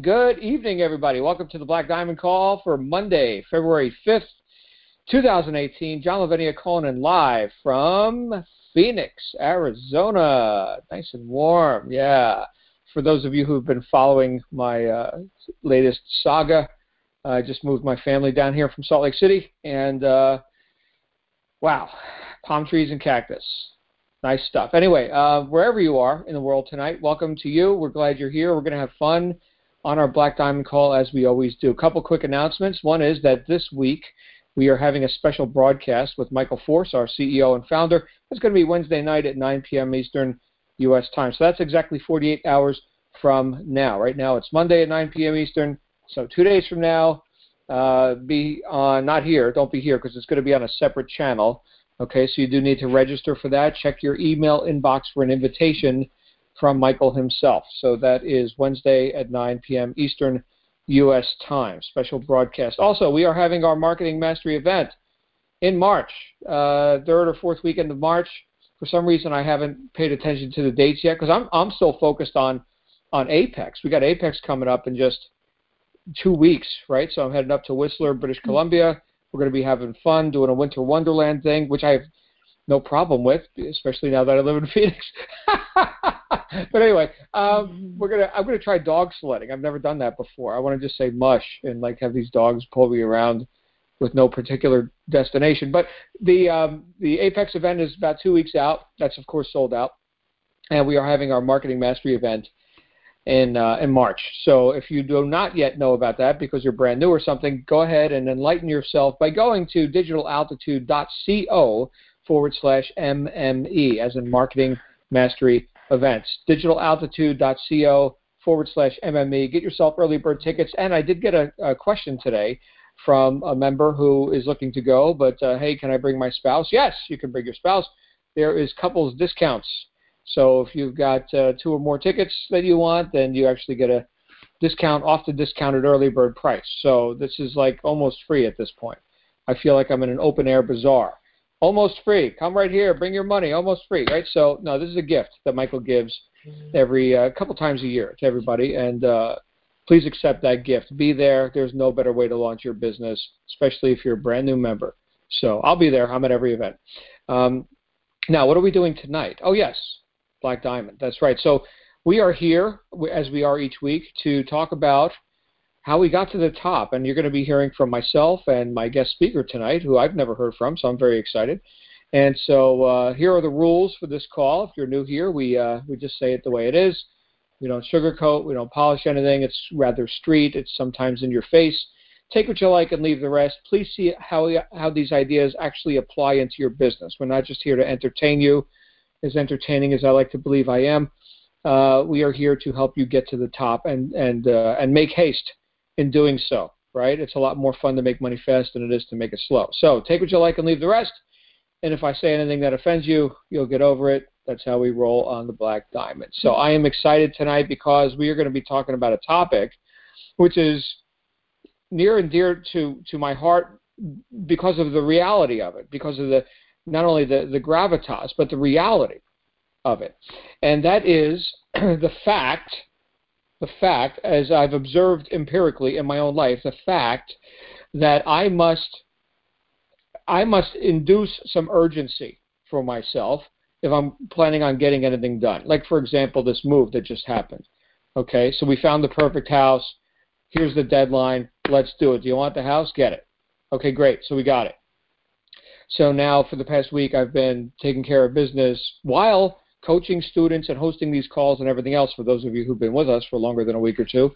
Good evening, everybody. Welcome to the Black Diamond Call for Monday, February 5th, 2018. John Lavenia calling in live from Phoenix, Arizona. Nice and warm, yeah. For those of you who've been following my uh, latest saga, I just moved my family down here from Salt Lake City, and uh, wow, palm trees and cactus. Nice stuff. Anyway, uh, wherever you are in the world tonight, welcome to you. We're glad you're here. We're going to have fun on our Black Diamond call as we always do. A couple quick announcements. One is that this week we are having a special broadcast with Michael Force, our CEO and founder. It's going to be Wednesday night at 9 p.m. Eastern U.S. time. So that's exactly 48 hours from now. Right now it's Monday at 9 p.m. Eastern. So two days from now, uh, be on, not here, don't be here because it's going to be on a separate channel. Okay, so you do need to register for that. Check your email inbox for an invitation from Michael himself. So that is Wednesday at 9 p.m. Eastern U.S. time, special broadcast. Also, we are having our Marketing Mastery event in March, uh, third or fourth weekend of March. For some reason, I haven't paid attention to the dates yet because I'm I'm still focused on on Apex. We got Apex coming up in just two weeks, right? So I'm heading up to Whistler, British Columbia. We're going to be having fun doing a winter wonderland thing, which I have no problem with, especially now that I live in Phoenix. but anyway, um, we're gonna I'm gonna try dog sledding. I've never done that before. I want to just say mush and like have these dogs pull me around with no particular destination. But the um, the Apex event is about two weeks out. That's of course sold out, and we are having our marketing mastery event in uh, in March. So if you do not yet know about that because you're brand new or something, go ahead and enlighten yourself by going to digitalaltitude.co forward slash MME, as in Marketing Mastery Events. Digitalaltitude.co forward slash MME. Get yourself early bird tickets. And I did get a, a question today from a member who is looking to go, but uh, hey, can I bring my spouse? Yes, you can bring your spouse. There is couples discounts. So if you've got uh, two or more tickets that you want, then you actually get a discount off the discounted early bird price. So this is like almost free at this point. I feel like I'm in an open air bazaar almost free. Come right here, bring your money, almost free, right? So no, this is a gift that Michael gives every uh, couple times a year to everybody, and uh, please accept that gift. Be there. There's no better way to launch your business, especially if you're a brand new member. So I'll be there. I'm at every event. Um, now, what are we doing tonight? Oh yes, Black Diamond. That's right. So we are here, as we are each week, to talk about how we got to the top. And you're going to be hearing from myself and my guest speaker tonight, who I've never heard from, so I'm very excited. And so uh, here are the rules for this call. If you're new here, we uh, we just say it the way it is. We don't sugarcoat. We don't polish anything. It's rather street. It's sometimes in your face. Take what you like and leave the rest. Please see how how these ideas actually apply into your business. We're not just here to entertain you, as entertaining as I like to believe I am. Uh, we are here to help you get to the top and and uh, and make haste in doing so, right? It's a lot more fun to make money fast than it is to make it slow. So take what you like and leave the rest. And if I say anything that offends you, you'll get over it. That's how we roll on the Black Diamond. So I am excited tonight because we are going to be talking about a topic which is near and dear to, to my heart because of the reality of it, because of the not only the, the gravitas, but the reality of it. And that is the fact the fact, as I've observed empirically in my own life, the fact that I must I must induce some urgency for myself if I'm planning on getting anything done. Like for example, this move that just happened. Okay, so we found the perfect house. Here's the deadline. Let's do it. Do you want the house? Get it. Okay, great. So we got it. So now for the past week, I've been taking care of business while coaching students and hosting these calls and everything else. For those of you who've been with us for longer than a week or two,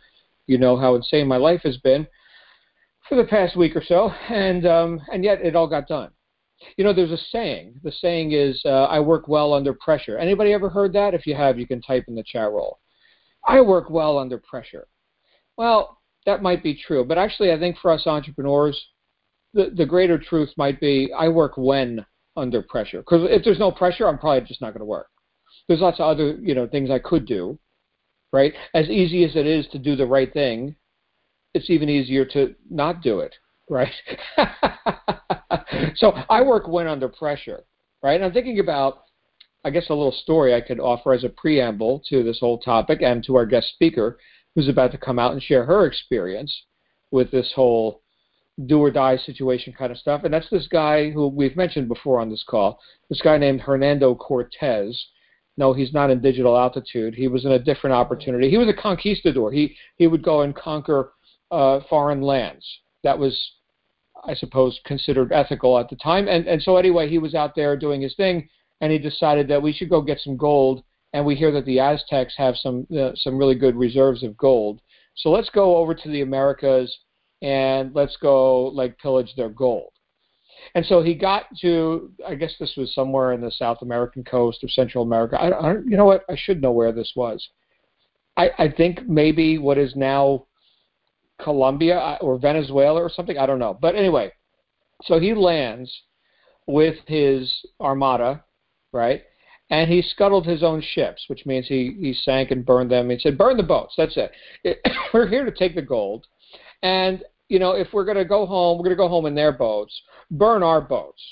you know how insane my life has been for the past week or so, and um, and yet it all got done. You know, there's a saying. The saying is, uh, "I work well under pressure." Anybody ever heard that? If you have, you can type in the chat roll. I work well under pressure. Well, that might be true, but actually, I think for us entrepreneurs, the the greater truth might be, I work when under pressure. Because if there's no pressure, I'm probably just not going to work there's lots of other you know things I could do, right? As easy as it is to do the right thing, it's even easier to not do it, right? so I work when under pressure, right? And I'm thinking about, I guess, a little story I could offer as a preamble to this whole topic and to our guest speaker who's about to come out and share her experience with this whole do or die situation kind of stuff. And that's this guy who we've mentioned before on this call, this guy named Hernando Cortez. No, he's not in digital altitude. He was in a different opportunity. He was a conquistador. He he would go and conquer uh, foreign lands. That was, I suppose, considered ethical at the time. And and so anyway, he was out there doing his thing, and he decided that we should go get some gold. And we hear that the Aztecs have some uh, some really good reserves of gold. So let's go over to the Americas and let's go like pillage their gold. And so he got to, I guess this was somewhere in the South American coast or Central America. I, I you know what? I should know where this was. I, I think maybe what is now Colombia uh, or Venezuela or something. I don't know. But anyway, so he lands with his armada, right? And he scuttled his own ships, which means he, he sank and burned them. He said, "Burn the boats. That's it. We're here to take the gold." And you know, if we're going to go home, we're going to go home in their boats. Burn our boats.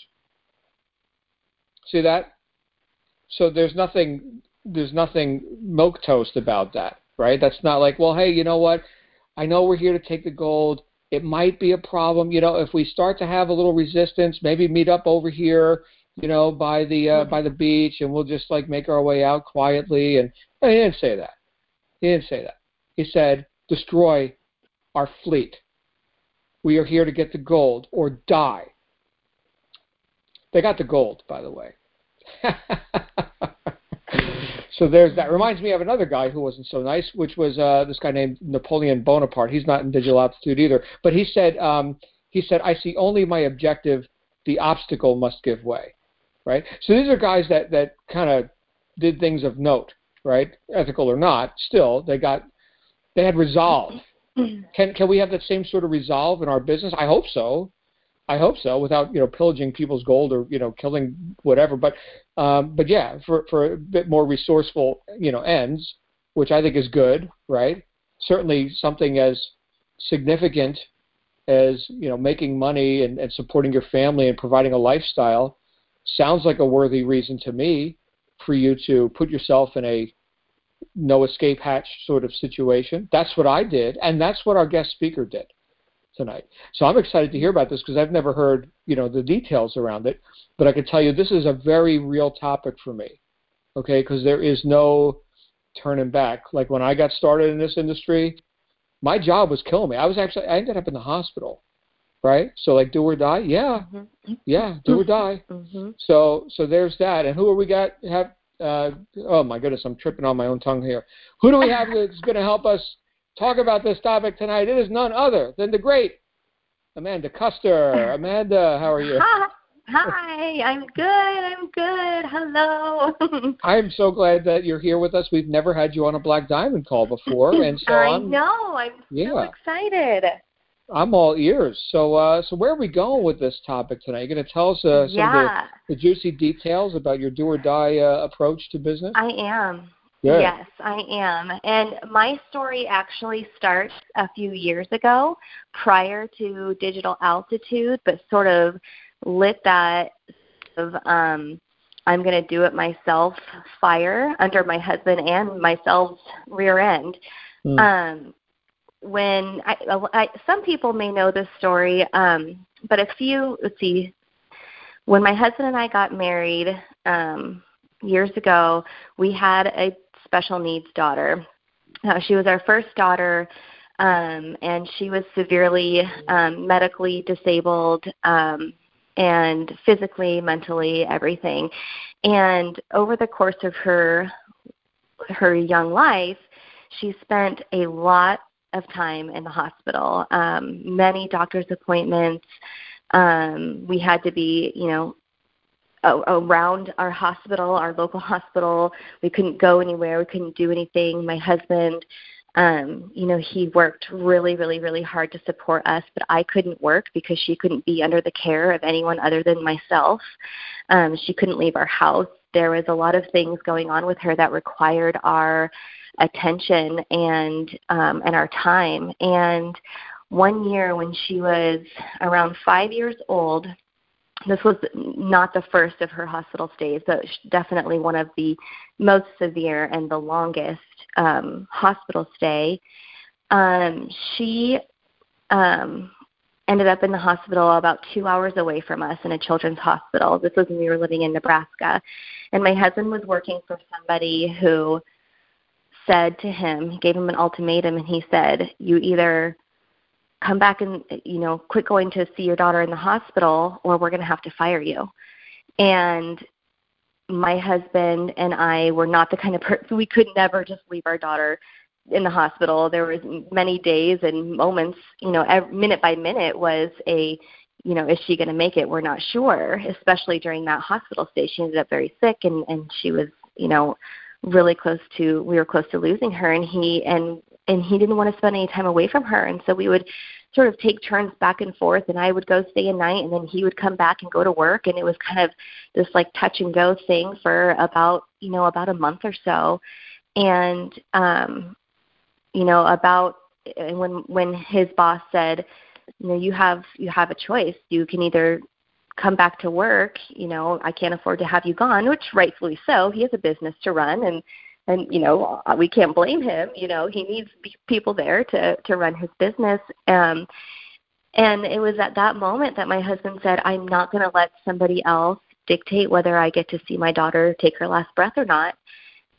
See that? So there's nothing there's nothing milk toast about that, right? That's not like, well, hey, you know what? I know we're here to take the gold. It might be a problem, you know, if we start to have a little resistance, maybe meet up over here, you know, by the uh, by the beach, and we'll just like make our way out quietly. And, and he didn't say that. He didn't say that. He said, destroy our fleet. We are here to get the gold or die. They got the gold, by the way. so there's that. Reminds me of another guy who wasn't so nice, which was uh, this guy named Napoleon Bonaparte. He's not in digital altitude either, but he said um, he said I see only my objective. The obstacle must give way. Right. So these are guys that that kind of did things of note, right? Ethical or not, still they got they had resolve can can we have that same sort of resolve in our business? I hope so. I hope so, without you know pillaging people's gold or you know killing whatever. But um, but yeah, for for a bit more resourceful you know ends, which I think is good, right? Certainly something as significant as you know making money and, and supporting your family and providing a lifestyle sounds like a worthy reason to me for you to put yourself in a no escape hatch sort of situation. That's what I did, and that's what our guest speaker did tonight. So I'm excited to hear about this because I've never heard, you know, the details around it. But I can tell you this is a very real topic for me, okay? Because there is no turning back. Like when I got started in this industry, my job was killing me. I was actually I ended up in the hospital, right? So like do or die, yeah, mm-hmm. yeah, do or die. Mm-hmm. So so there's that. And who are we got have uh, oh my goodness, I'm tripping on my own tongue here. Who do we have that's going to help us talk about this topic tonight? It is none other than the great Amanda Custer. Amanda, how are you? Hi, I'm good. I'm good. Hello. I'm so glad that you're here with us. We've never had you on a Black Diamond call before, and so I I'm, know. I'm yeah. so excited. I'm all ears. So, uh, so where are we going with this topic tonight? You're going to tell us uh, some yeah. of the, the, juicy details about your do or die uh, approach to business. I am. Good. Yes, I am. And my story actually starts a few years ago, prior to Digital Altitude, but sort of lit that of um, I'm going to do it myself fire under my husband and myself's rear end. Mm. Um, when I, I, some people may know this story, um, but a few, let's see, when my husband and I got married um, years ago, we had a special needs daughter. Uh, she was our first daughter, um, and she was severely um, medically disabled um, and physically, mentally, everything. And over the course of her her young life, she spent a lot of time in the hospital, um, many doctor's appointments. Um, we had to be, you know, around our hospital, our local hospital. We couldn't go anywhere. We couldn't do anything. My husband, um, you know, he worked really, really, really hard to support us, but I couldn't work because she couldn't be under the care of anyone other than myself. Um, she couldn't leave our house. There was a lot of things going on with her that required our attention and um, and our time. And one year when she was around five years old, this was not the first of her hospital stays, but definitely one of the most severe and the longest um, hospital stay. um, she um, ended up in the hospital about two hours away from us in a children's hospital. This was when we were living in Nebraska. And my husband was working for somebody who said to him, gave him an ultimatum, and he said, You either come back and, you know, quit going to see your daughter in the hospital, or we're going to have to fire you. And my husband and I were not the kind of person we could never just leave our daughter in the hospital. There was many days and moments, you know, every, minute by minute was a, you know, is she going to make it? We're not sure. Especially during that hospital stay, she ended up very sick, and and she was, you know, really close to. We were close to losing her, and he and and he didn't want to spend any time away from her, and so we would sort of take turns back and forth and I would go stay a night and then he would come back and go to work and it was kind of this like touch and go thing for about you know about a month or so and um you know about when when his boss said you know you have you have a choice. You can either come back to work you know i can't afford to have you gone which rightfully so. He has a business to run and and you know we can't blame him. You know he needs people there to to run his business. Um and it was at that moment that my husband said i'm not going to let somebody else dictate whether i get to see my daughter take her last breath or not.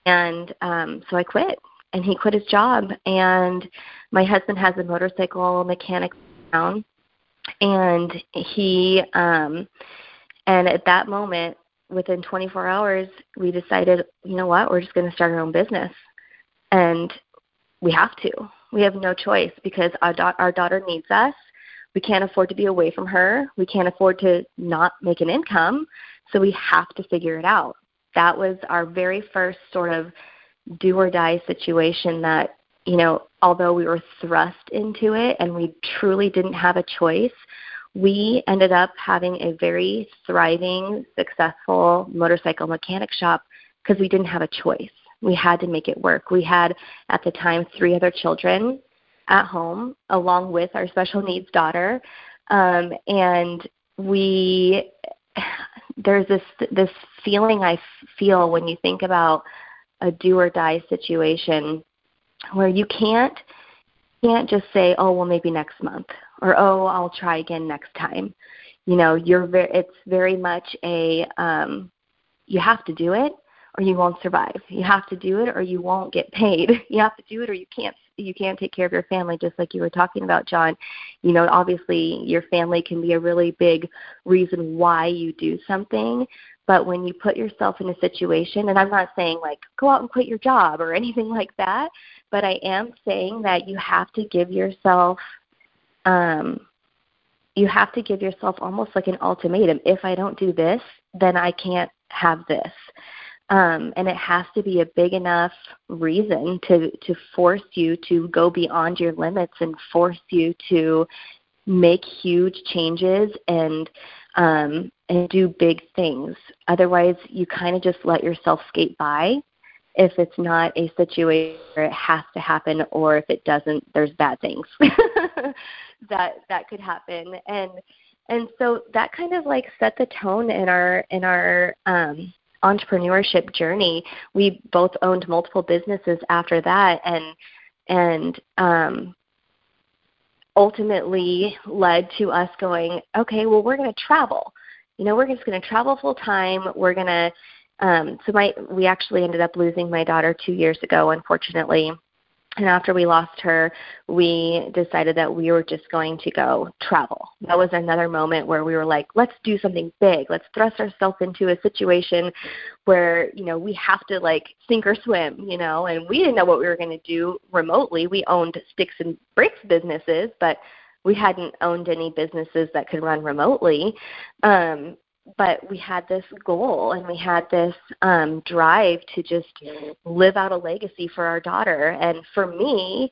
And um so i quit and he quit his job and my husband has a motorcycle mechanic down, and he um and at that moment within 24 hours we decided you know what? We're just going to start our own business. And we have to. We have no choice because our da- our daughter needs us. We can't afford to be away from her. We can't afford to not make an income. So we have to figure it out. That was our very first sort of do or die situation that you know although we were thrust into it and we truly didn't have a choice we ended up having a very thriving successful motorcycle mechanic shop because we didn't have a choice. We had to make it work. We had at the time three other children at home along with our special needs daughter um, and we there's this this feeling i feel when you think about a do or die situation where you can't can't just say, "Oh, well maybe next month," or "Oh, I'll try again next time." You know, you're very it's very much a um you have to do it or you won't survive. You have to do it or you won't get paid. You have to do it or you can't you can't take care of your family just like you were talking about John. You know, obviously your family can be a really big reason why you do something, but when you put yourself in a situation, and I'm not saying like go out and quit your job or anything like that, but I am saying that you have to give yourself, um, you have to give yourself almost like an ultimatum. If I don't do this, then I can't have this. Um, and it has to be a big enough reason to to force you to go beyond your limits and force you to make huge changes and um, and do big things. Otherwise, you kind of just let yourself skate by. If it's not a situation where it has to happen or if it doesn't there's bad things that that could happen. And and so that kind of like set the tone in our in our um entrepreneurship journey. We both owned multiple businesses after that and and um ultimately led to us going, okay, well, we're going to travel. You know, we're just going to travel full time. We're going to, um, so my, we actually ended up losing my daughter two years ago, unfortunately and after we lost her, we decided that we were just going to go travel. That was another moment where we were like, let's do something big. Let's thrust ourselves into a situation where, you know, we have to like sink or swim, you know, and we didn't know what we were going to do remotely. We owned sticks and bricks businesses, but we hadn't owned any businesses that could run remotely. Um, but we had this goal and we had this um drive to just live out a legacy for our daughter. And for me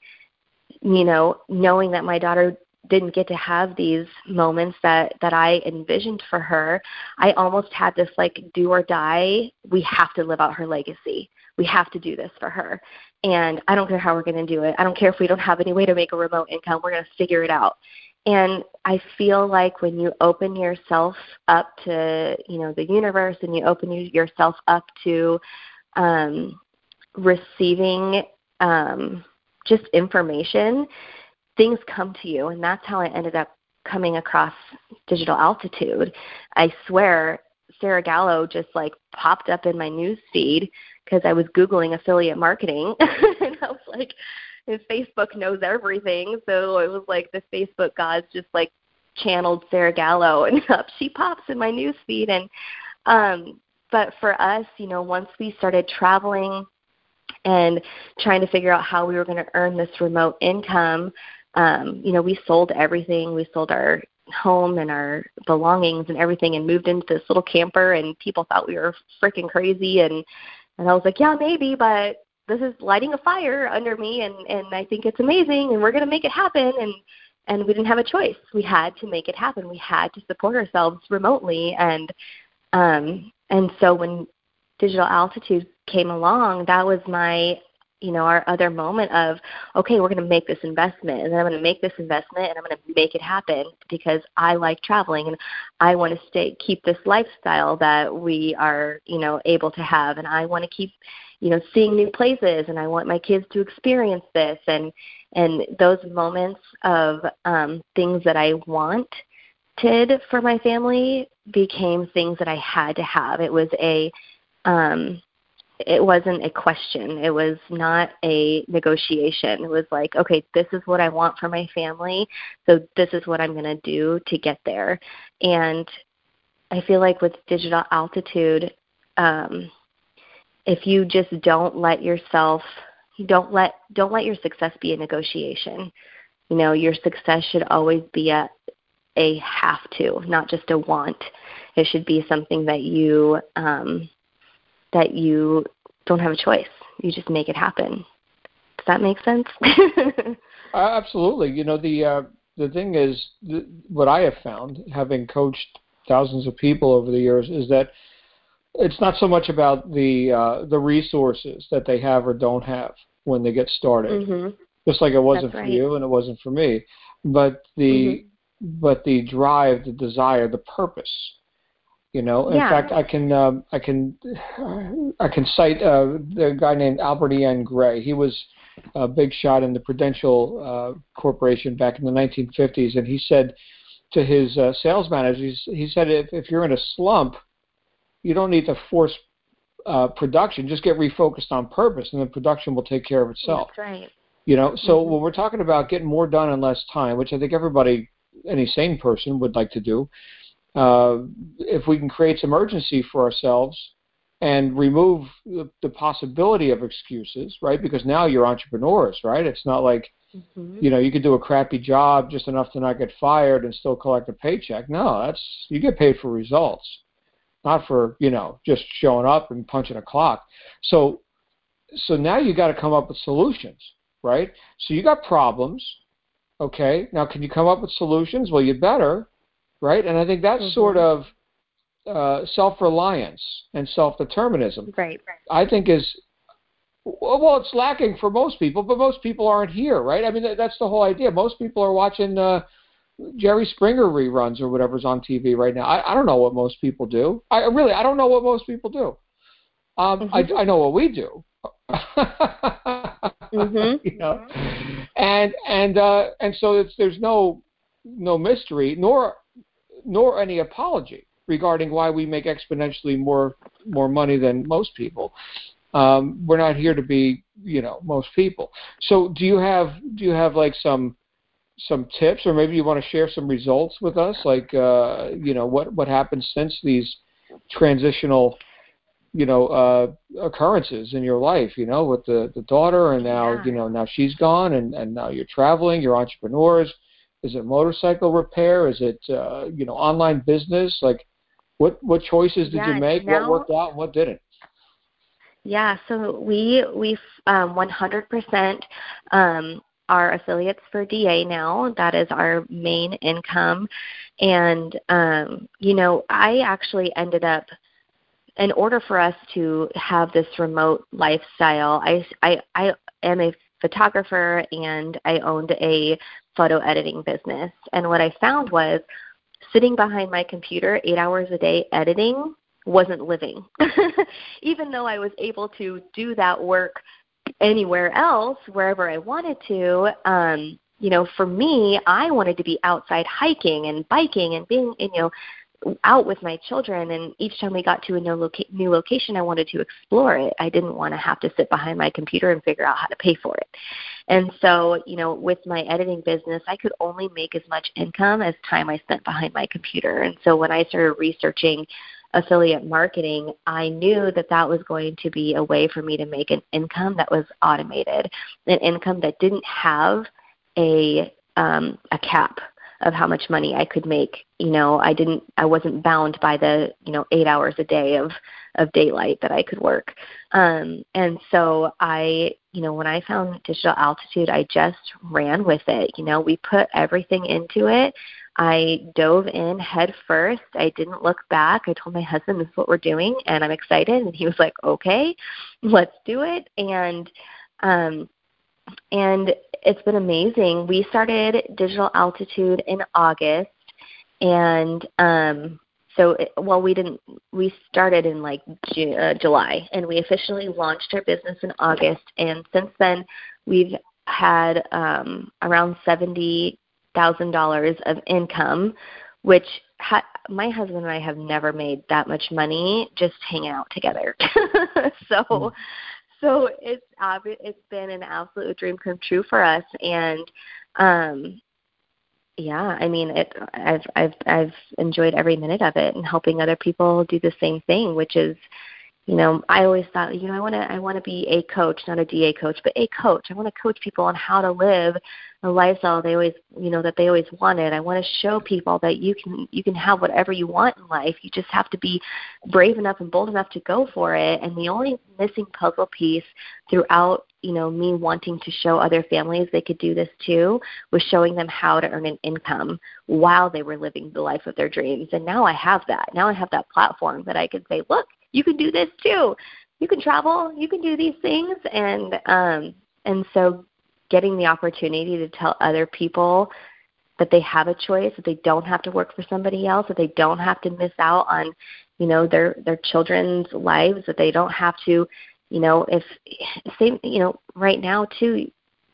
you know knowing that my daughter didn't get to have these moments that that I envisioned for her I almost had this like do or die we have to live out her legacy. We have to do this for her. And I don't care how we're going to do it. I don't care if we don't have any way to make a remote income. We're going to figure it out and i feel like when you open yourself up to you know the universe and you open yourself up to um receiving um just information, things come to you, and that's how I ended up coming across digital altitude. I swear Sarah Gallo just like popped up in my news feed because I was googling affiliate marketing and I was like and Facebook knows everything, so it was like the Facebook gods just like channeled Sarah Gallo and up she pops in my news feed and um but for us, you know, once we started traveling and trying to figure out how we were going to earn this remote income, um, you know, we sold everything. We sold our home and our belongings and everything and moved into this little camper and people thought we were freaking crazy. And and I was like, Yeah, maybe, but this is lighting a fire under me and and I think it's amazing and we're going to make it happen and and we didn't have a choice. We had to make it happen. We had to support ourselves remotely and um and so when digital altitude came along, that was my you know our other moment of okay we're going to make this investment and then i'm going to make this investment and i'm going to make it happen because i like traveling and i want to stay keep this lifestyle that we are you know able to have and i want to keep you know seeing new places and i want my kids to experience this and and those moments of um things that i wanted for my family became things that i had to have it was a um it wasn't a question. It was not a negotiation. It was like, okay, this is what I want for my family, so this is what I'm going to do to get there. And I feel like with digital altitude, um, if you just don't let yourself, don't let don't let your success be a negotiation. You know, your success should always be a a have to, not just a want. It should be something that you um, that you don't have a choice. You just make it happen. Does that make sense? uh, absolutely. You know, the uh, the thing is, th- what I have found, having coached thousands of people over the years, is that it's not so much about the uh, the resources that they have or don't have when they get started. Mm-hmm. Just like it wasn't right. for you and it wasn't for me, but the mm-hmm. but the drive, the desire, the purpose you know, in yeah. fact, I can um, I can I can cite uh, the guy named Albert E. N. Gray. He was a big shot in the Prudential uh, Corporation back in the 1950s, and he said to his uh, sales managers, he said, if, if you're in a slump, you don't need to force uh, production. Just get refocused on purpose, and then production will take care of itself. That's right. You know, so mm-hmm. when we're talking about getting more done in less time, which I think everybody, any sane person would like to do, uh, if we can create some urgency for ourselves and remove the, the, possibility of excuses, right? Because now you're entrepreneurs, right? It's not like mm-hmm. you know you could do a crappy job just enough to not get fired and still collect a paycheck. No, that's you get paid for results, not for you know just showing up and punching a clock. So so now you got to come up with solutions, right? So you got problems. Okay, now can you come up with solutions? Well, you better, right? And I think that's mm-hmm. sort of uh, self-reliance and self-determinism. Right, right. I think is well, it's lacking for most people, but most people aren't here, right? I mean, that's the whole idea. Most people are watching uh, Jerry Springer reruns or whatever's on TV right now. I, I don't know what most people do. I really, I don't know what most people do. Um, mm-hmm. I, I know what we do. mm-hmm. You know, and and uh, and so it's, there's no no mystery, nor nor any apology regarding why we make exponentially more more money than most people. Um, we're not here to be, you know, most people. So, do you have do you have like some some tips, or maybe you want to share some results with us, like uh, you know what what happened since these transitional, you know, uh, occurrences in your life, you know, with the the daughter, and now yeah. you know now she's gone, and and now you're traveling, you're entrepreneurs is it motorcycle repair? Is it uh, you know online business? Like, what what choices did yeah, you make? Now, what worked out and what didn't? Yeah, so we we um, 100% um, are affiliates for DA now. That is our main income, and um, you know I actually ended up in order for us to have this remote lifestyle. I I I am a photographer and I owned a photo editing business. And what I found was sitting behind my computer eight hours a day editing wasn't living. Even though I was able to do that work anywhere else, wherever I wanted to, um, you know, for me, I wanted to be outside hiking and biking and being, you know, out with my children. And each time we got to a new, loca- new location i wanted to explore it. I didn't want to have to sit behind my computer and figure out how to pay for it. And so you know with my editing business i could only make as much income as time i spent behind my computer. And so when i started researching affiliate marketing i knew that that was going to be a way for me to make an income that was automated an income that didn't have a um, a cap of how much money I could make. You know, I didn't I wasn't bound by the, you know, 8 hours a day of of daylight that I could work. Um and so I, you know, when I found digital altitude, I just ran with it. You know, we put everything into it. I dove in head first. I didn't look back. I told my husband this is what we're doing and I'm excited and he was like, "Okay, let's do it." And um and it's been amazing. We started Digital Altitude in August, and um, so it, well, we didn't. We started in like Ju- uh, July, and we officially launched our business in August. And since then, we've had um, around seventy thousand dollars of income, which ha- my husband and I have never made that much money just hanging out together. so. So it's it's been an absolute dream come true for us and um yeah i mean it i've i've i've enjoyed every minute of it and helping other people do the same thing which is you know i always thought you know i want to i want to be a coach not a da coach but a coach. I want to coach people on how to live the lifestyle they always you know that they always wanted. I want to show people that you can you can have whatever you want in life. You just have to be brave enough and bold enough to go for it. And the only missing puzzle piece throughout you know me wanting to show other families they could do this too was showing them how to earn an income while they were living the life of their dreams. And now i have that. Now i have that platform that i can say look you can do this too you can travel you can do these things and um and so getting the opportunity to tell other people that they have a choice, that they don't have to work for somebody else, that they don't have to miss out on, you know, their their children's lives, that they don't have to, you know, if same, you know, right now too,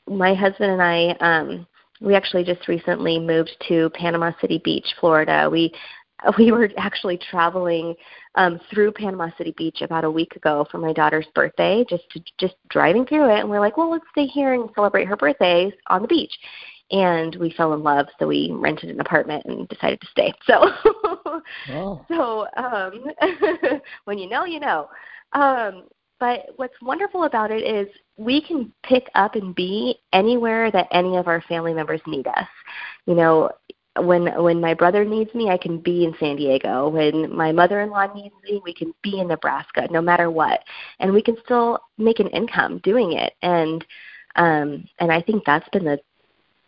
my husband and I um we actually just recently moved to Panama City Beach, Florida. We we were actually traveling um, through Panama City Beach about a week ago for my daughter's birthday, just to, just driving through it, and we're like, well, let's stay here and celebrate her birthday on the beach. And we fell in love, so we rented an apartment and decided to stay. So, oh. so um, when you know, you know. Um, but what's wonderful about it is we can pick up and be anywhere that any of our family members need us. You know, when when my brother needs me, I can be in San Diego. When my mother-in-law needs me, we can be in Nebraska, no matter what, and we can still make an income doing it. And um, and I think that's been the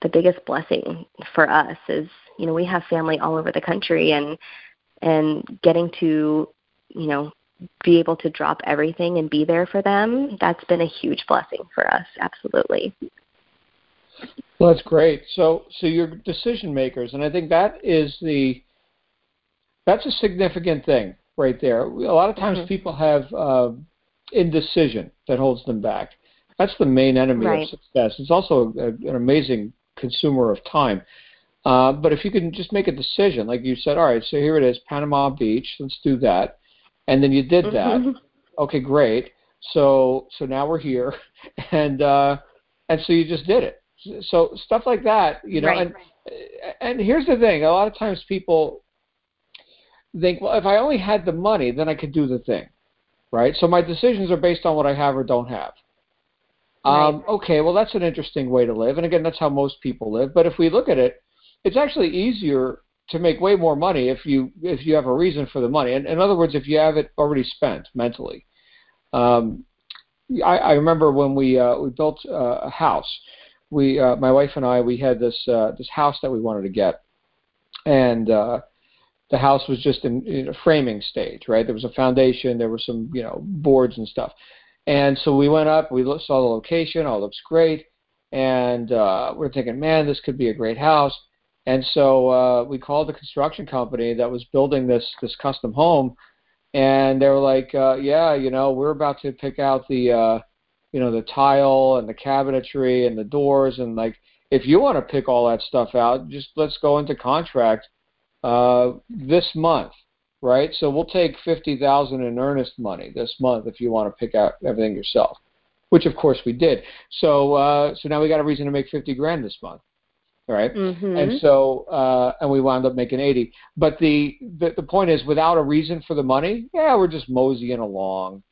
the biggest blessing for us is you know we have family all over the country and and getting to you know be able to drop everything and be there for them that's been a huge blessing for us absolutely well, that's great. So, so you're decision makers, and I think that is the that's a significant thing right there. A lot of times, mm-hmm. people have uh, indecision that holds them back. That's the main enemy right. of success. It's also a, an amazing consumer of time. Uh, but if you can just make a decision, like you said, all right, so here it is, Panama Beach, let's do that, and then you did that. Mm-hmm. Okay, great. So so now we're here, and uh, and so you just did it so stuff like that, you know. Right, and right. and here's the thing: a lot of times people think, well, if I only had the money, then I could do the thing, right? So my decisions are based on what I have or don't have. Right. Um, okay, well that's an interesting way to live, and again, that's how most people live. But if we look at it, it's actually easier to make way more money if you if you have a reason for the money. And in other words, if you have it already spent mentally. Um, I, I remember when we uh, we built uh, a house we, uh, my wife and I, we had this uh, this house that we wanted to get, and uh, the house was just in, in a framing stage, right? There was a foundation, there were some, you know, boards and stuff, and so we went up, we looked, saw the location, all looks great, and uh, we're thinking, man, this could be a great house. And so uh, we called the construction company that was building this this custom home, and they were like, uh, "Yeah, you know, we're about to pick out the uh, you know, the tile and the cabinetry and the doors and like if you want to pick all that stuff out, just let's go into contract uh, this month, right? So we'll take fifty thousand in earnest money this month if you want to pick out everything yourself, which of course we did. So uh, so now we got a reason to make fifty grand this month, right? Mm-hmm. And so uh, and we wound up making eighty. But the, the the point is, without a reason for the money, yeah, we're just moseying along,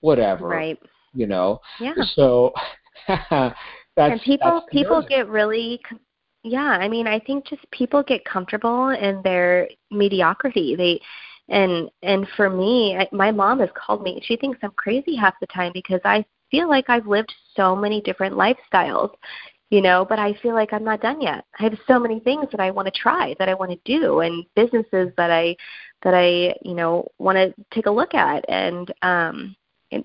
whatever, Right. You know. Yeah. So that's and people that's people get really yeah i mean i think just people get comfortable in their mediocrity. They and and for me I, my mom has called me. She thinks i'm crazy half the time because i feel like i've lived so many different lifestyles you know but i feel like i'm not done yet. I have so many things that i want to try that i want to do and businesses that i that i you know want to take a look at. And um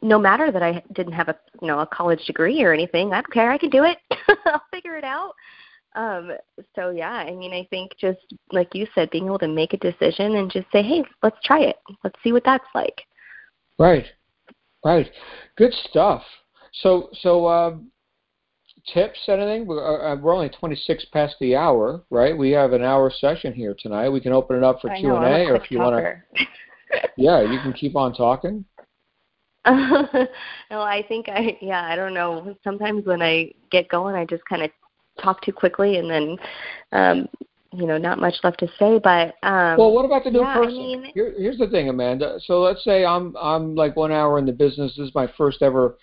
no matter that I didn't have a you know a college degree or anything, I don't care. I can do it. I'll figure it out. Um, so yeah, I mean, I think just like you said, being able to make a decision and just say, hey, let's try it. Let's see what that's like. Right, right. Good stuff. So, so um, tips, anything? We're, uh, we're only 26 past the hour, right? We have an hour session here tonight. We can open it up for Q and a or if you want to, yeah, you can keep on talking. no, I think I yeah, I don't know. Sometimes when I get going, I just kind of talk too quickly, and then um, you know, not much left to say. But um, Well, what about the new yeah, I person? mean- Here, here's the thing, Amanda. So let's say I'm I'm like one hour in the business. This is my first ever,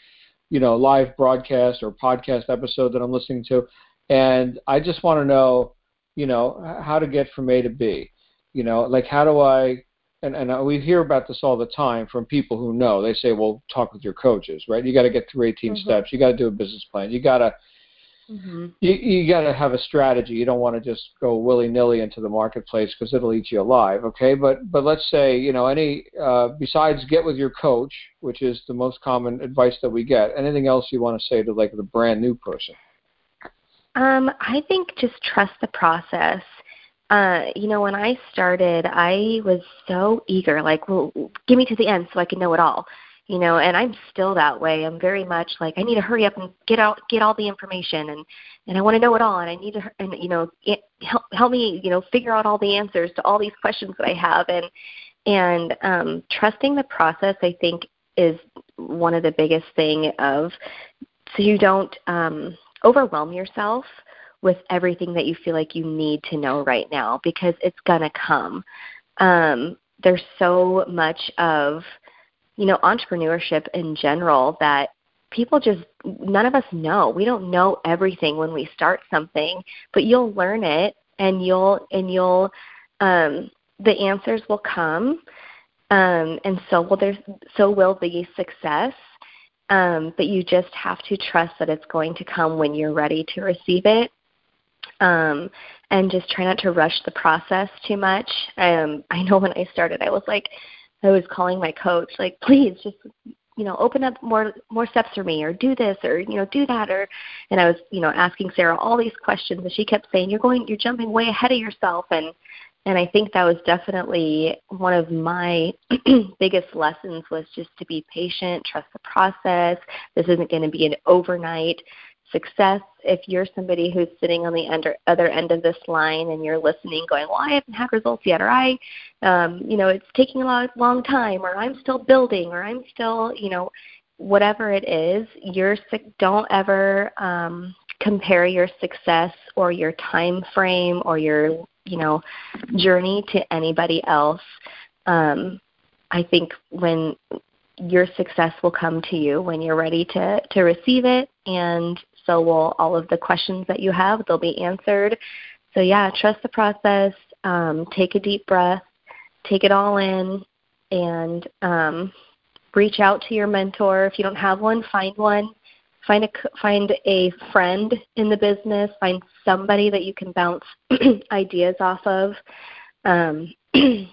you know, live broadcast or podcast episode that I'm listening to, and I just want to know, you know, how to get from A to B. You know, like how do I? And and uh, we hear about this all the time from people who know. They say, well, talk with your coaches, right? You got to get through 18 Mhm. steps. You got to do a business plan. You got to mhm. you, you got to have a strategy. You don't want to just go willy nilly into the marketplace because it'll eat you alive. Okay, but but let's say you know any uh, besides get with your coach, which is the most common advice that we get. Anything else you want to say to like the brand new person? Um, I think just trust the process. Uh, you know, when I started, I was so eager, like, well, give me to the end so I can know it all. You know, and I'm still that way. I'm very much like I need to hurry up and get out, get all the information, and and I want to know it all, and I need to, and you know, help help me, you know, figure out all the answers to all these questions that I have, and and um, trusting the process, I think, is one of the biggest thing of so you don't um, overwhelm yourself with everything that you feel like you need to know right now because it's going to come. Um, there's so much of, you know, entrepreneurship in general that people just, none of us know. We don't know everything when we start something, but you'll learn it and you'll, and you'll, um, the answers will come. Um, and so will there, so will the success um, but you just have to trust that it's going to come when you're ready to receive it. Um, and just try not to rush the process too much. Um, I know when I started, I was like, I was calling my coach, like, please just, you know, open up more more steps for me, or do this, or you know, do that, or, and I was, you know, asking Sarah all these questions, and she kept saying, you're going, you're jumping way ahead of yourself, and and I think that was definitely one of my biggest lessons was just to be patient, trust the process. This isn't going to be an overnight success. If you're somebody who's sitting on the under, other end of this line and you're listening, going, "Well, I haven't had results yet," or "I, um, you know, it's taking a long, long time," or "I'm still building," or "I'm still," you know, whatever it is, you're sick. Don't ever um, compare your success or your time frame or your you know journey to anybody else um, i think when your success will come to you when you're ready to to receive it and so will all of the questions that you have. They'll be answered. So yeah trust the process. Um, take a deep breath. Take it all in and um, reach out to your mentor. If you don't have one find one. Find a find a friend in the business. Find somebody that you can bounce ideas off of. Um,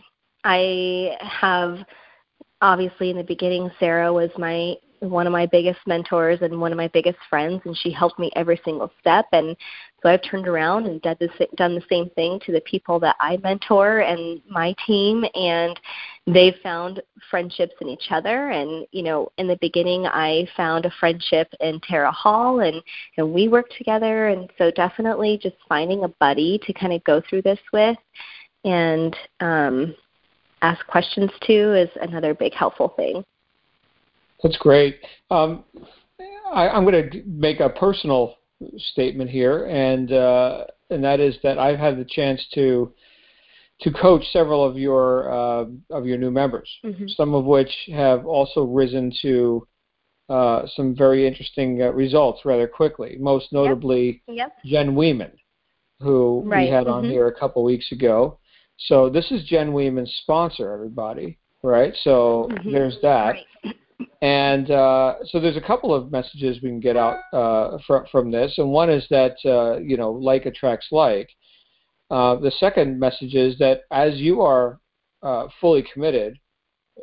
i have obviously in the beginning sarah was my one of my biggest mentors and one of my biggest friends, and she helped me every single step. And so I've turned around and done the, done the same thing to the people that I mentor and my team, and they've found friendships in each other. And you know, in the beginning, I found a friendship in Tara Hall, and and we worked together. And so definitely just finding a buddy to kind of go through this with, and um, ask questions to is another big helpful thing. That's great. Um, I, am going to make a personal statement here, and uh, and that is that I've had the chance to to coach several of your uh, of your new members, mm-hmm. some of which have also risen to uh, some very interesting uh, results rather quickly. Most notably, yep. Yep. Jen Weeman, who right. we had mm-hmm. on here a couple weeks ago. So this is Jen Weeman's sponsor, everybody, right? So mm-hmm. there's that. Right. And uh, so there's a couple of messages we can get out uh, from from this, and one is that uh, you know like attracts like. Uh, the second message is that as you are uh, fully committed,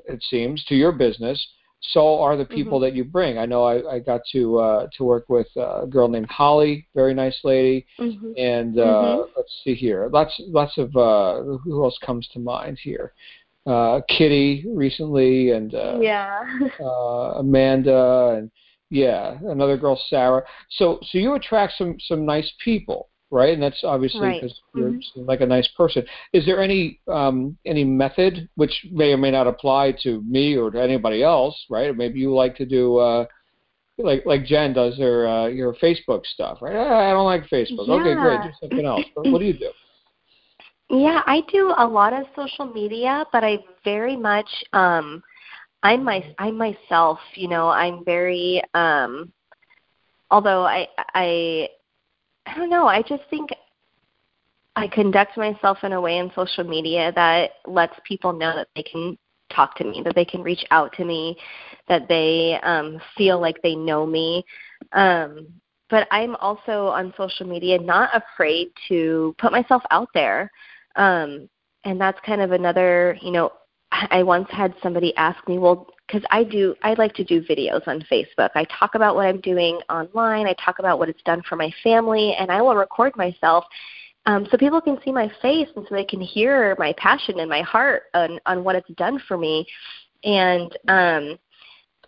it seems, to your business, so are the people mm-hmm. that you bring. I know I, I got to uh, to work with a girl named Holly, very nice lady, mm-hmm. and uh, mm-hmm. let's see here, lots lots of uh, who else comes to mind here? Uh, Kitty recently, and uh, yeah, uh, Amanda, and yeah, another girl, Sarah. So so you attract some some nice people right? And that's obviously because right. you're mm-hmm. like a nice person. Is there any um, any method which may or may not apply to me or to anybody else, right? Maybe you like to do uh, like like Jen does her uh, your Facebook stuff, right? Ah, I don't like Facebook. Yeah. Okay, great, do something else. But what do you do? Yeah, I do a lot of social media, but I very much um I'm my I'm myself, you know, I'm very um although I I I don't know. I just think I conduct myself in a way in social media that lets people know that they can talk to me, that they can reach out to me, that they um, feel like they know me. Um, but I'm also on social media not afraid to put myself out there. Um, and that's kind of another, you know, I once had somebody ask me, well, because I do, I like to do videos on Facebook. I talk about what I'm doing online. I talk about what it's done for my family, and I will record myself um, so people can see my face and so they can hear my passion and my heart on, on what it's done for me. And um,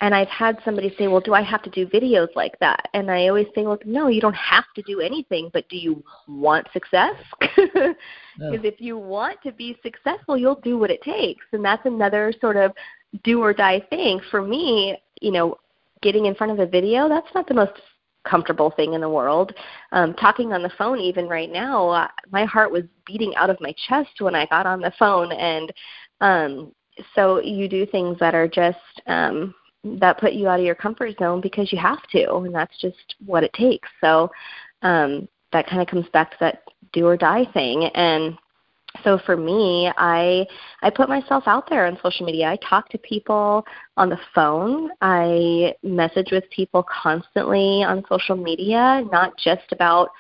and I've had somebody say, "Well, do I have to do videos like that?" And I always say, "Well, no, you don't have to do anything, but do you want success?" Because if you want to be successful, you'll do what it takes, and that's another sort of do or die thing. For me, you know, getting in front of a video, that's not the most comfortable thing in the world. Um, talking on the phone, even right now, uh, my heart was beating out of my chest when I got on the phone, and um, so you do things that are just um, that put you out of your comfort zone because you have to, and that's just what it takes. So um, that kind of comes back to that do or die thing, and so for me i i put myself out there on social media. I talk to people on the phone. I message with people constantly on social media not just about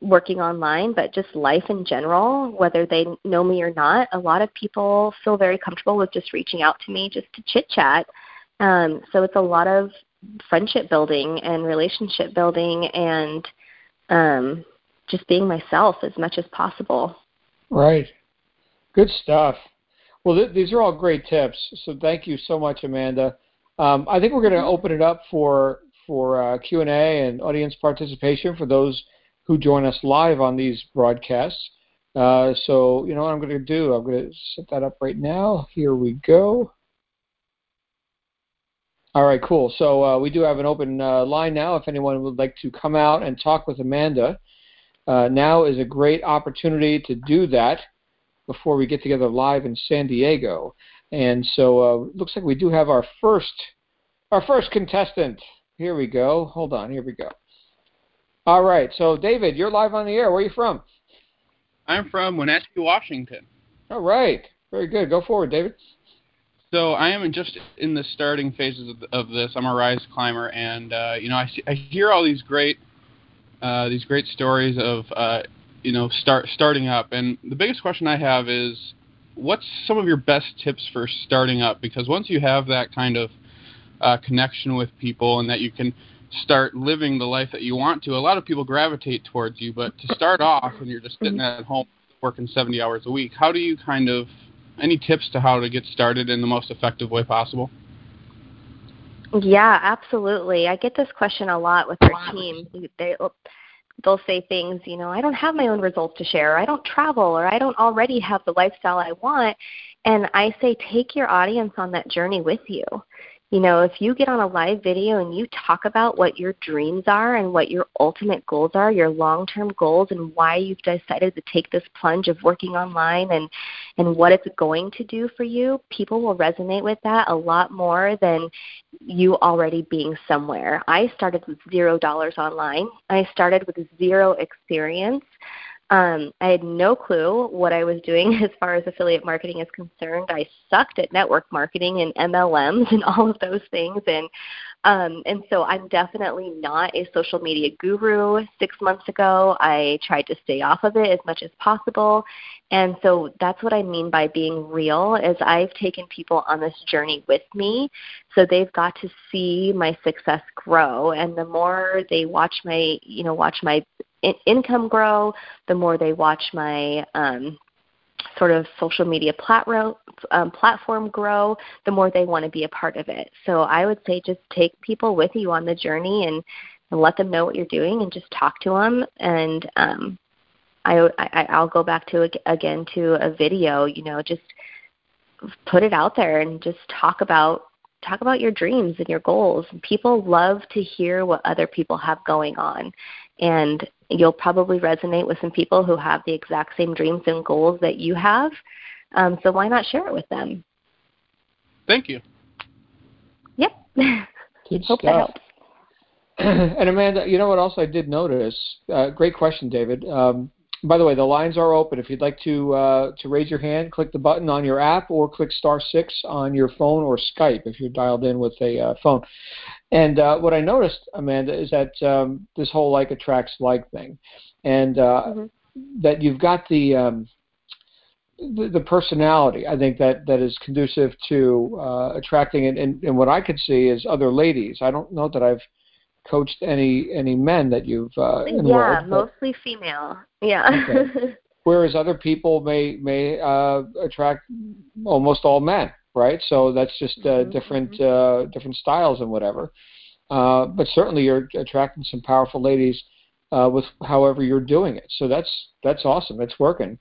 working online but just life in general whether they know me or not. A lot of people feel very comfortable with just reaching out to me just to chit chat um, so it's a lot of friendship building and relationship building and um, just being myself as much as possible right Good stuff. Well, th- these are all great tips. So thank you so much, Amanda. Um, I think we're going to mm-hmm. open it up for for uh, Q and A and audience participation for those who join us live on these broadcasts. Uh, so you know what I'm going to do? I'm going to set that up right now. Here we go. All right, cool. So uh, we do have an open uh, line now. If anyone would like to come out and talk with Amanda, uh, now is a great opportunity to do that before we get together live in San Diego. And so uh, looks like we do have our first our first contestant. Here we go. Hold on. Here we go. All right. So David, you're live on the air. Where are you from? I'm from Wenatchee, Washington. All right. Very good. Go forward, David. So I am just in the starting phases of, of this. I'm a rise climber, and uh, you know I, see, I hear all these great uh, these great stories of uh, you know start starting up and the biggest question i have is what's some of your best tips for starting up because once you have that kind of uh, connection with people and that you can start living the life that you want to. A lot of people gravitate towards you, but to start off when you're just sitting mm-hmm. at home working 70 hours a week, how do you kind of any tips to how to get started in the most effective way possible? Yeah, absolutely. I get this question a lot with our team. They oh, they'll say things, you know, I don't have my own results to share, or I don't travel, or I don't already have the lifestyle I want. And I say, take your audience on that journey with you. You know, if you get on a live video and you talk about what your dreams are and what your ultimate goals are, your long-term goals and why you've decided to take this plunge of working online and and what it's going to do for you, people will resonate with that a lot more than you already being somewhere. I started with 0 dollars online. I started with zero experience. Um, I had no clue what I was doing as far as affiliate marketing is concerned. I sucked at network marketing and MLMs and all of those things, and um, and so I'm definitely not a social media guru. Six months ago, I tried to stay off of it as much as possible, and so that's what I mean by being real. Is I've taken people on this journey with me, so they've got to see my success grow, and the more they watch my, you know, watch my in- income grow, the more they watch my um, sort of social media platform um, platform grow, the more they want to be a part of it. So I would say just take people with you on the journey and, and let them know what you're doing and just talk to them. And um, I, I I'll go back to again to a video. You know, just put it out there and just talk about talk about your dreams and your goals. People love to hear what other people have going on. And you'll probably resonate with some people who have the exact same dreams and goals that you have. Um, so why not share it with them? Thank you. Yep. Good Hope stuff. that helps. and Amanda, you know what else I did notice? Uh, great question, David. Um, by the way, the lines are open. If you'd like to uh, to raise your hand, click the button on your app or click star six on your phone or Skype if you're dialed in with a uh, phone. And uh, what I noticed, Amanda, is that um, this whole like attracts like thing, and uh, mm-hmm. that you've got the, um, the, the personality. I think that that is conducive to uh, attracting, and, and, and what I could see is other ladies. I don't know that I've coached any any men that you've uh, enrolled. Yeah, mostly female. Yeah. Okay. Whereas other people may may uh, attract almost all men right? So that's just uh, mm-hmm. different mm-hmm. uh, different styles and whatever. Uh, but certainly you're attracting some powerful ladies uh, with however you're doing it. So that's that's awesome. It's working,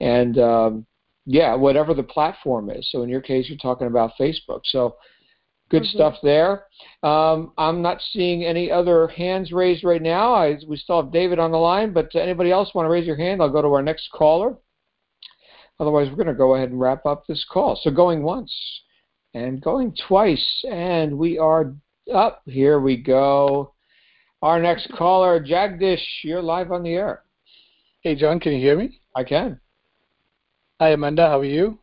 and um, yeah, whatever the platform is. So in your case, you're talking about Facebook. So good mm-hmm. stuff there. Um, I'm not seeing any other hands raised right now. I, we still have David on the line, but anybody else want to raise your hand? I'll go to our next caller. Otherwise, we're going to go ahead and wrap up this call. So going once and going twice, and we are up. Here we go. Our next caller, Jagdish, you're live on the air. Hey, John, can you hear me? I can. Hi, Amanda. How are you?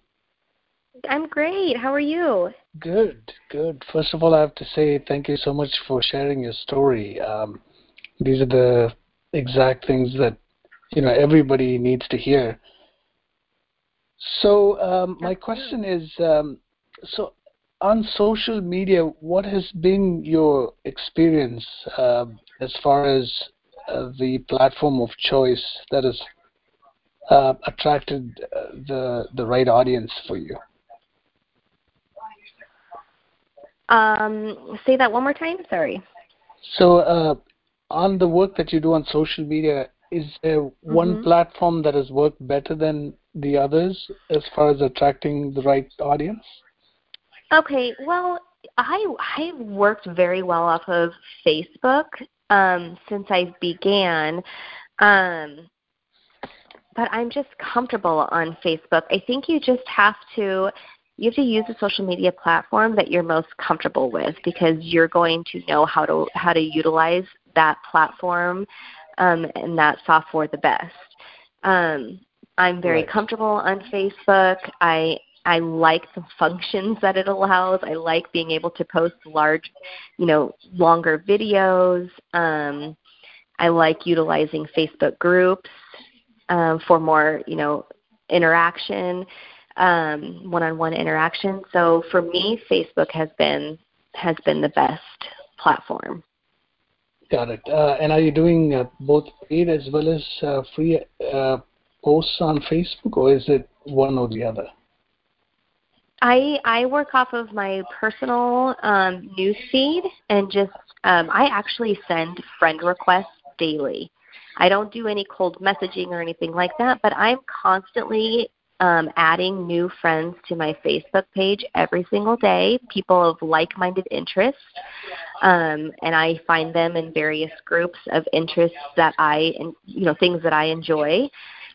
I'm great. How are you? Good, good. First of all, I have to say thank you so much for sharing your story. Um, these are the exact things that you know everybody needs to hear. So um, my question is, um, so on social media, what has been your experience uh, as far as uh, the platform of choice that has uh, attracted uh, the the right audience for you? Um, say that one more time. Sorry. So uh, on the work that you do on social media, is there one mm-hmm. platform that has worked better than the others as far as attracting the right audience? Okay, well, I I worked very well off of Facebook um, since I began, um, but I'm just comfortable on Facebook. I think you just have to you have to use the social media platform that you're most comfortable with because you're going to know how to how to utilize that platform um, and that software the best. Um, I'm very right. comfortable on Facebook. I I like the functions that it allows. I like being able to post large, you know, longer videos. Um, I like utilizing Facebook groups um, for more, you know, interaction, um, one-on-one interaction. So for me, Facebook has been has been the best platform. Got it. Uh, and are you doing uh, both paid as well as uh, free uh, posts on Facebook, or is it one or the other? I I work off of my personal um, news feed and just um, I actually send friend requests daily. I don't do any cold messaging or anything like that, but I'm constantly um, adding new friends to my Facebook page every single day, people of like minded interests. Um, and I find them in various groups of interests that I, you know, things that I enjoy.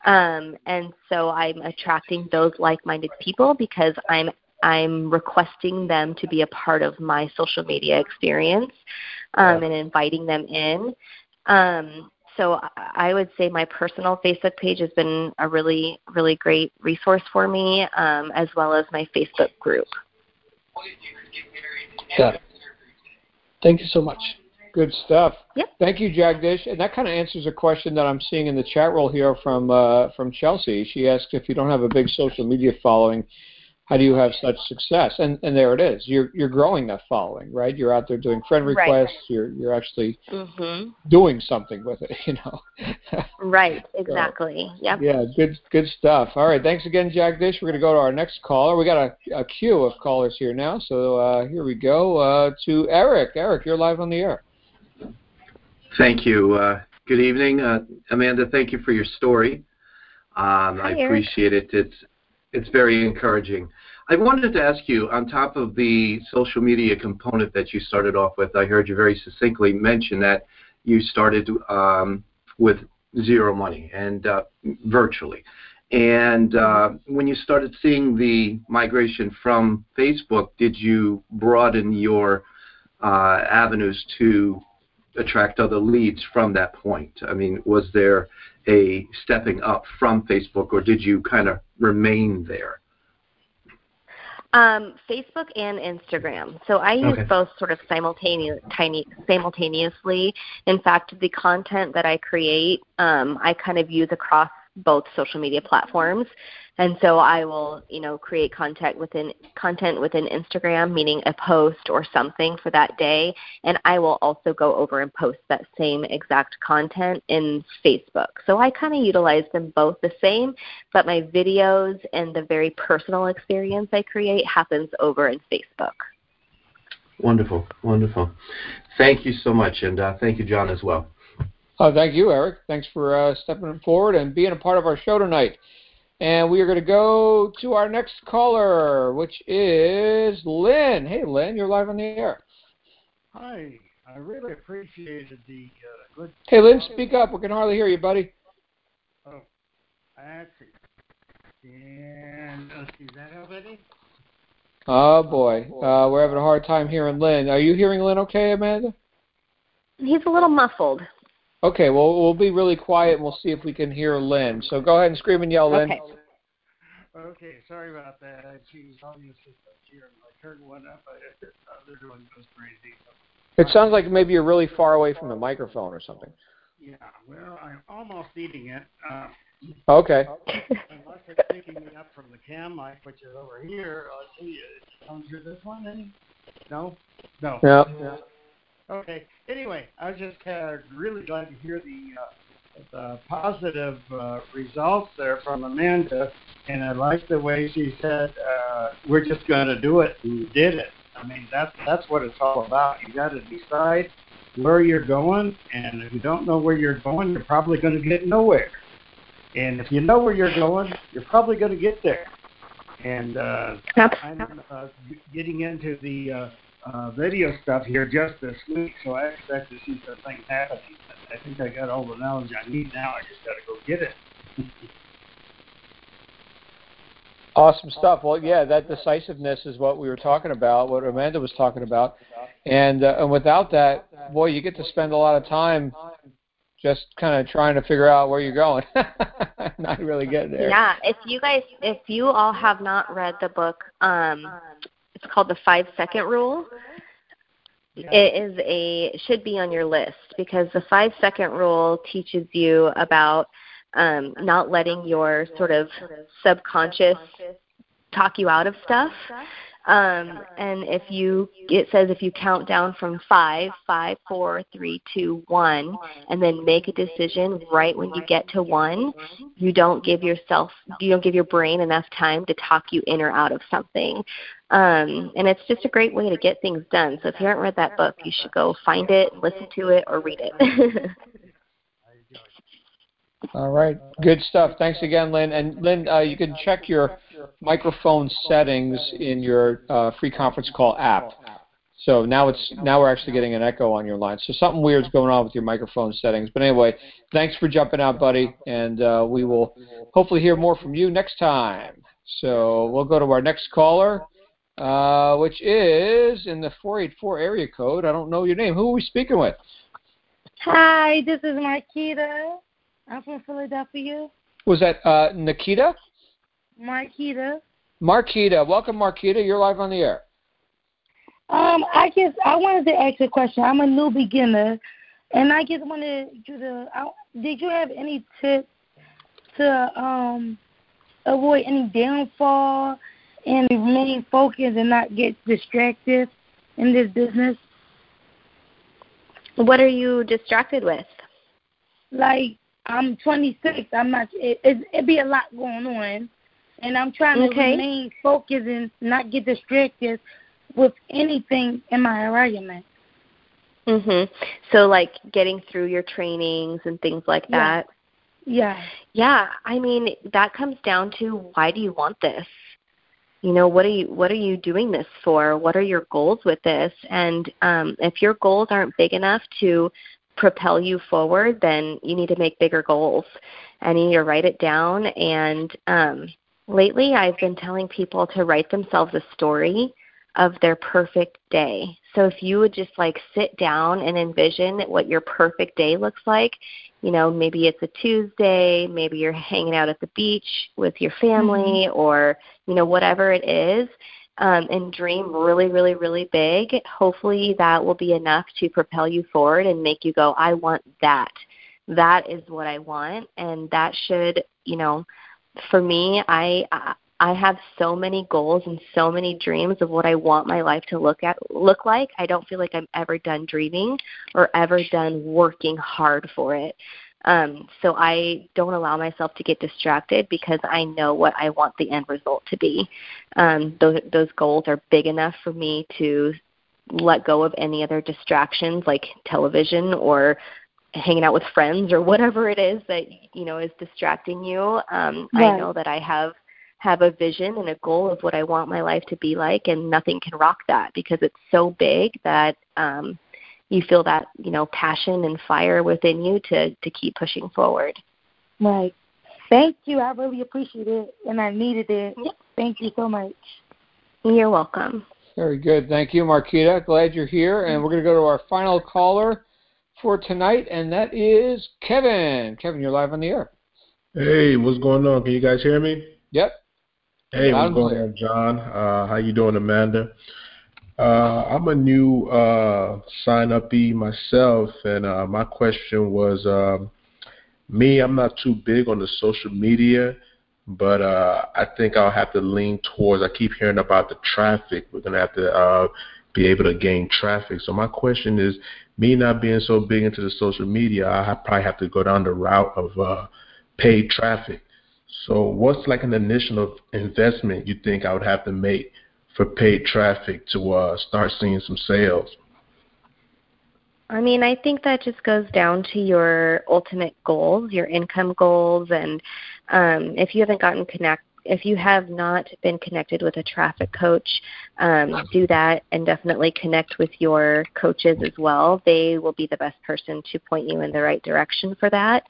Um, and so I'm attracting those like minded people because I'm I'm requesting them to be a part of my social media experience um, and inviting them in. Um, so I would say my personal Facebook page has been a really, really great resource for me, um, as well as my Facebook group. Got it. Thank you so much. Good stuff. Yep. Thank you, Jagdish. And that kind of answers a question that I'm seeing in the chat roll here from uh, from Chelsea. She asked if you don't have a big social media following, how do you have such success? And and there it is. You're you're growing that following, right? You're out there doing friend requests. Right. You're you're actually mm-hmm. doing something with it, you know. right. Exactly. So, yep. Yeah. Good good stuff. All right. Thanks again, Jagdish. We're going to go to our next caller. We got a, a queue of callers here now. So uh, here we go uh, to Eric. Eric, you're live on the air. Thank you. Uh, good evening, uh, Amanda. Thank you for your story. Um, Hi, I appreciate Eric. it. It's it's very encouraging. I wanted to ask you, on top of the social media component that you started off with, I heard you very succinctly mention that you started um, with zero money and uh, virtually. And uh, when you started seeing the migration from Facebook, did you broaden your uh, avenues to attract other leads from that point? I mean, was there a stepping up from Facebook, or did you kind of remain there? Um, Facebook and Instagram. So I use Okay. both sort of simultaneous, tiny, simultaneously. In fact, the content that I create, um, I kind of use across both social media platforms. And so I will, you know, create content within content within Instagram, meaning a post or something for that day, and I will also go over and post that same exact content in Facebook. So I kind of utilize them both the same, but my videos and the very personal experience I create happens over in Facebook. Wonderful, wonderful. Thank you so much, and uh, thank you, John, as well. Oh, thank you, Eric. Thanks for uh, stepping forward and being a part of our show tonight. And we are going to go to our next caller, which is Lynn. Hey, Lynn, you're live on the air. Hi, I really appreciated the uh, good. Hey, Lynn, speak up. We can hardly hear you, buddy. Oh, actually, and let's see, is that how many? Oh boy, uh, we're having a hard time hearing Lynn. Are you hearing Lynn? Okay, Amanda. He's a little muffled. Okay, well we'll be really quiet and we'll see if we can hear Lynn. So go ahead and scream and yell, Lynn. Okay. Okay, sorry about that. I see obviously here. And I turned one up. I, the other one goes crazy. It sounds like maybe you're really far away from the microphone or something. Yeah, well, I'm almost eating it. Uh, Okay. unless it's picking me up from the cam mic, which is over here. Let's see, it comes through this one, any? No? No. Yeah. Okay. Anyway, I was just uh, really glad to hear the, uh, the positive uh, results there from Amanda, and I like the way she said, uh, "We're just going to do it," and did it. I mean, that's that's what it's all about. You got to decide where you're going, and if you don't know where you're going, you're probably going to get nowhere. And if you know where you're going, you're probably going to get there. And uh, I'm uh, getting into the uh, uh, video stuff here just this week, so I expect to see some things happening. I think I got all the knowledge I need now. I just got to go get it. Awesome stuff. Well, yeah, that decisiveness is what we were talking about, what Amanda was talking about, and uh, and without that, boy, you get to spend a lot of time just kind of trying to figure out where you're going, not really getting there. Yeah, if you guys, if you all have not read the book, um, it's called the Five Second Rule. It is a should be on your list because the Five Second Rule teaches you about um, not letting your sort of subconscious talk you out of stuff. Um, and if you, it says if you count down from five, five, four, three, two, one, and then make a decision right when you get to one, you don't give yourself, you don't give your brain enough time to talk you in or out of something. Um, and it's just a great way to get things done. So if you haven't read that book, you should go find it, listen to it, or read it. All right, good stuff. Thanks again, Lynn. And Lynn, uh, you can check your microphone settings in your uh, free conference call app. So now it's now we're actually getting an echo on your line. So something weird's going on with your microphone settings. But anyway, thanks for jumping out, buddy, and uh, we will hopefully hear more from you next time. So we'll go to our next caller, uh, which is in the 484 area code. I don't know your name. Who are we speaking with? Hi, this is Marquita. I'm from Philadelphia. Was that uh, Nikita? Marquita. Marquita. Welcome, Marquita. You're live on the air. Um, I guess I wanted to ask a question. I'm a new beginner, and I just wanted you to. I, did you have any tips to um avoid any downfall and remain focused and not get distracted in this business? What are you distracted with? Like I'm 26. I'm not. It, it, it'd be a lot going on, and I'm trying to Okay. remain focused and not get distracted with anything in my environment. Mhm. So like getting through your trainings and things like that. Yeah. Yeah, I mean that comes down to why do you want this? You know, what are you what are you doing this for? What are your goals with this? And um if your goals aren't big enough to propel you forward, then you need to make bigger goals. And you need to write it down and um lately I've been telling people to write themselves a story of their perfect day. So if you would just like sit down and envision what your perfect day looks like, you know, maybe it's a Tuesday, maybe you're hanging out at the beach with your family or, you know, whatever it is, um, and dream really, really, really big. Hopefully that will be enough to propel you forward and make you go, I want that. That is what I want. And that should, you know, for me, I, I I have so many goals and so many dreams of what I want my life to look at look like. I don't feel like I'm ever done dreaming or ever done working hard for it. Um, so I don't allow myself to get distracted because I know what I want the end result to be. Um, those those goals are big enough for me to let go of any other distractions like television or hanging out with friends or whatever it is that you know is distracting you. Um, I know that I have have a vision and a goal of what I want my life to be like, and nothing can rock that because it's so big that um, you feel that you know passion and fire within you to to keep pushing forward. Right. Thank you. I really appreciate it, and I needed it. Yep. Thank you so much. You're welcome. Very good. Thank you, Marquita. Glad you're here. And we're going to go to our final caller for tonight, and that is Kevin. Kevin, you're live on the air. Hey, what's going on? Can you guys hear me? Yep. Hey, what's going on, John? Uh, how you doing, Amanda? Uh, I'm a new uh, sign-upee myself, and uh, my question was, um, me, I'm not too big on the social media, but uh, I think I'll have to lean towards. I keep hearing about the traffic. We're gonna have to uh, be able to gain traffic. So my question is, me not being so big into the social media, I probably have to go down the route of uh, paid traffic. So what's like an initial investment you think I would have to make for paid traffic to uh, start seeing some sales? I mean, I think that just goes down to your ultimate goals, your income goals, and um, if you haven't gotten connect, if you have not been connected with a traffic coach, um, do that and definitely connect with your coaches as well. They will be the best person to point you in the right direction for that.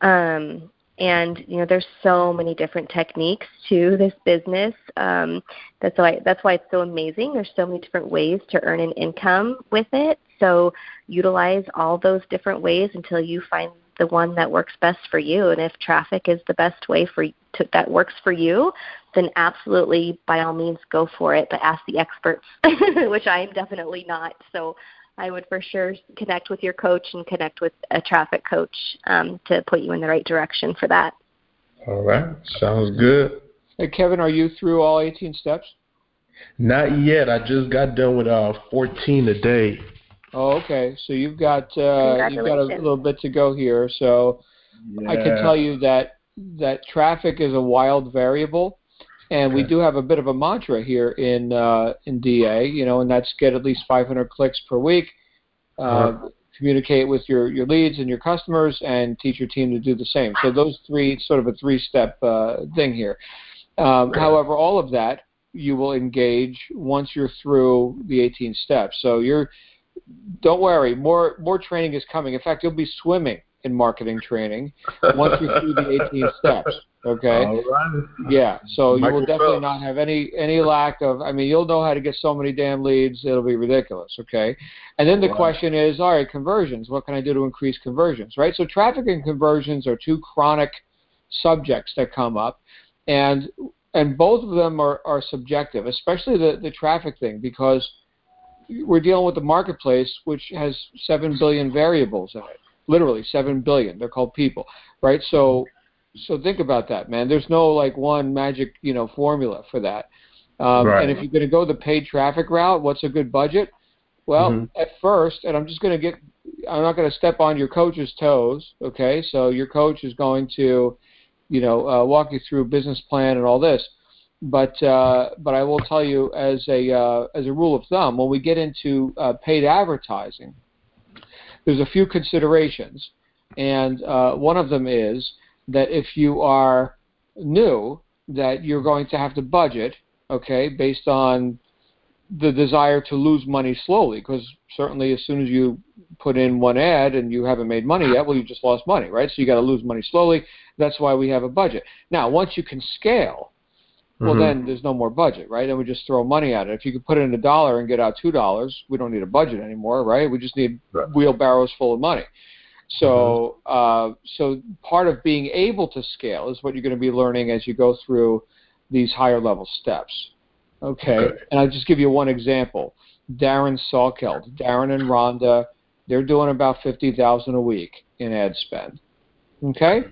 Um, and you know, there's so many different techniques to this business. Um, that's why that's why it's so amazing. There's so many different ways to earn an income with it. So utilize all those different ways until you find the one that works best for you. And if traffic is the best way for to, that works for you, then absolutely by all means go for it. But ask the experts, which I am definitely not. So I would for sure connect with your coach and connect with a traffic coach um, to put you in the right direction for that. All right, sounds good. Hey, Kevin, are you through all 18 steps? Not yet. I just got done with uh 14 a day. Oh, okay. So you've got uh, you've got a little bit to go here. So yeah. I can tell you that that traffic is a wild variable, and we do have a bit of a mantra here in uh, in DA. You know, and that's get at least 500 clicks per week. Uh, uh-huh. Communicate with your, your leads and your customers, and teach your team to do the same. So those three, sort of a three-step uh, thing here. Um, however, all of that you will engage once you're through the 18 steps. So you're don't worry, more more training is coming. In fact, you'll be swimming in marketing training once you're through the 18 steps. Okay. All right. Yeah. So you will definitely not have any any lack of. I mean, you'll know how to get so many damn leads. It'll be ridiculous. Okay. And then the question is, all right, conversions. What can I do to increase conversions? Right. So traffic and conversions are two chronic subjects that come up, and and both of them are, are subjective, especially the, the traffic thing, because we're dealing with the marketplace, which has seven billion variables in it. Literally seven billion. They're called people, right? So, so think about that, man. There's no like one magic, you know, formula for that. Um, right. And if you're going to go the paid traffic route, what's a good budget? Well, mm-hmm. at first, and I'm just going to get, I'm not going to step on your coach's toes, okay? So your coach is going to you know, uh, walk you through business plan and all this. But uh, but I will tell you as a uh, as a rule of thumb, when we get into uh, paid advertising, there's a few considerations, and one of them is that if you are new, that you're going to have to budget, okay, based on the desire to lose money slowly, because certainly as soon as you put in one ad and you haven't made money yet, well, you just lost money, right? So you got to lose money slowly. That's why we have a budget. Now, once you can scale, well, mm-hmm. then there's no more budget, right? Then we just throw money at it. If you could put in a dollar and get out two dollars, we don't need a budget anymore, right? We just need right. wheelbarrows full of money. So, mm-hmm. uh, so part of being able to scale is what you're going to be learning as you go through these higher level steps. Okay, okay. and I'll just give you one example. Darren Salkeld, Darren and Rhonda, they're doing about fifty thousand a week in ad spend. Okay,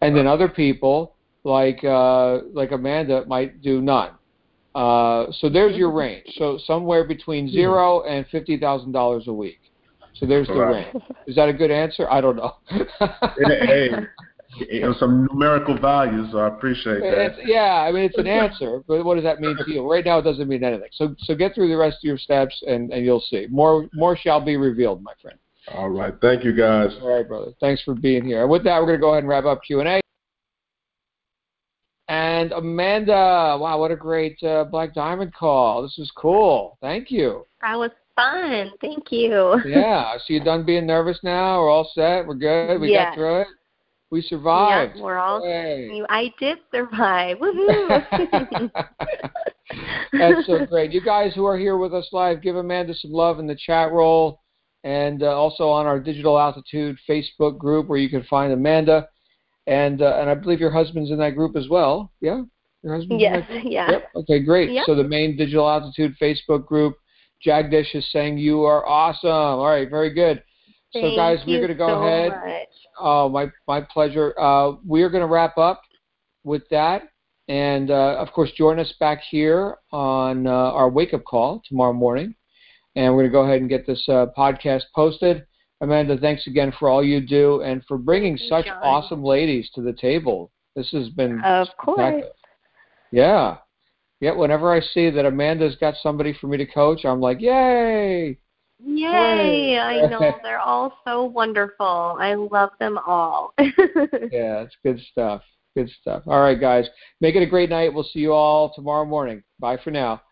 and then other people like uh, like Amanda might do none. Uh, so there's your range. So somewhere between zero and fifty thousand dollars a week. So there's the right. range. Is that a good answer? I don't know. hey, know, some numerical values. So I appreciate that. It's, yeah, I mean it's an answer, but what does that mean to you? Right now, it doesn't mean anything. So so get through the rest of your steps, and and you'll see. More more shall be revealed, my friend. All right. Thank you, guys. All right, brother. Thanks for being here. With that, we're going to go ahead and wrap up Q&A. And Amanda, wow, what a great uh, Black Diamond call. This was cool. Thank you. That was fun. Thank you. yeah. So you're done being nervous now? We're all set? We're good? We yes. got through it? We survived. Yeah, we're all. Hey. I did survive. Woohoo! That's so great. You guys who are here with us live, give Amanda some love in the chat roll and uh, also on our Digital Altitude Facebook group where you can find Amanda. And uh, and I believe your husband's in that group as well. Yeah, your husband. Yes. Yeah. Yep. Okay. Great. Yep. So the main Digital Altitude Facebook group, Jagdish is saying you are awesome. All right. Very good. Thank so guys, we're going to go so ahead. Much. Oh, my my pleasure. Uh, we are going to wrap up with that. And uh, of course, join us back here on uh, our wake up call tomorrow morning and we're going to go ahead and get this uh, podcast posted. Amanda, thanks again for all you do and for bringing such John. awesome ladies to the table. This has been of course. Yeah, yeah. Whenever I see that Amanda's got somebody for me to coach, I'm like, yay! Yay! I know they're all so wonderful. I love them all. yeah, it's good stuff. Good stuff. All right, guys. Make it a great night. We'll see you all tomorrow morning. Bye for now.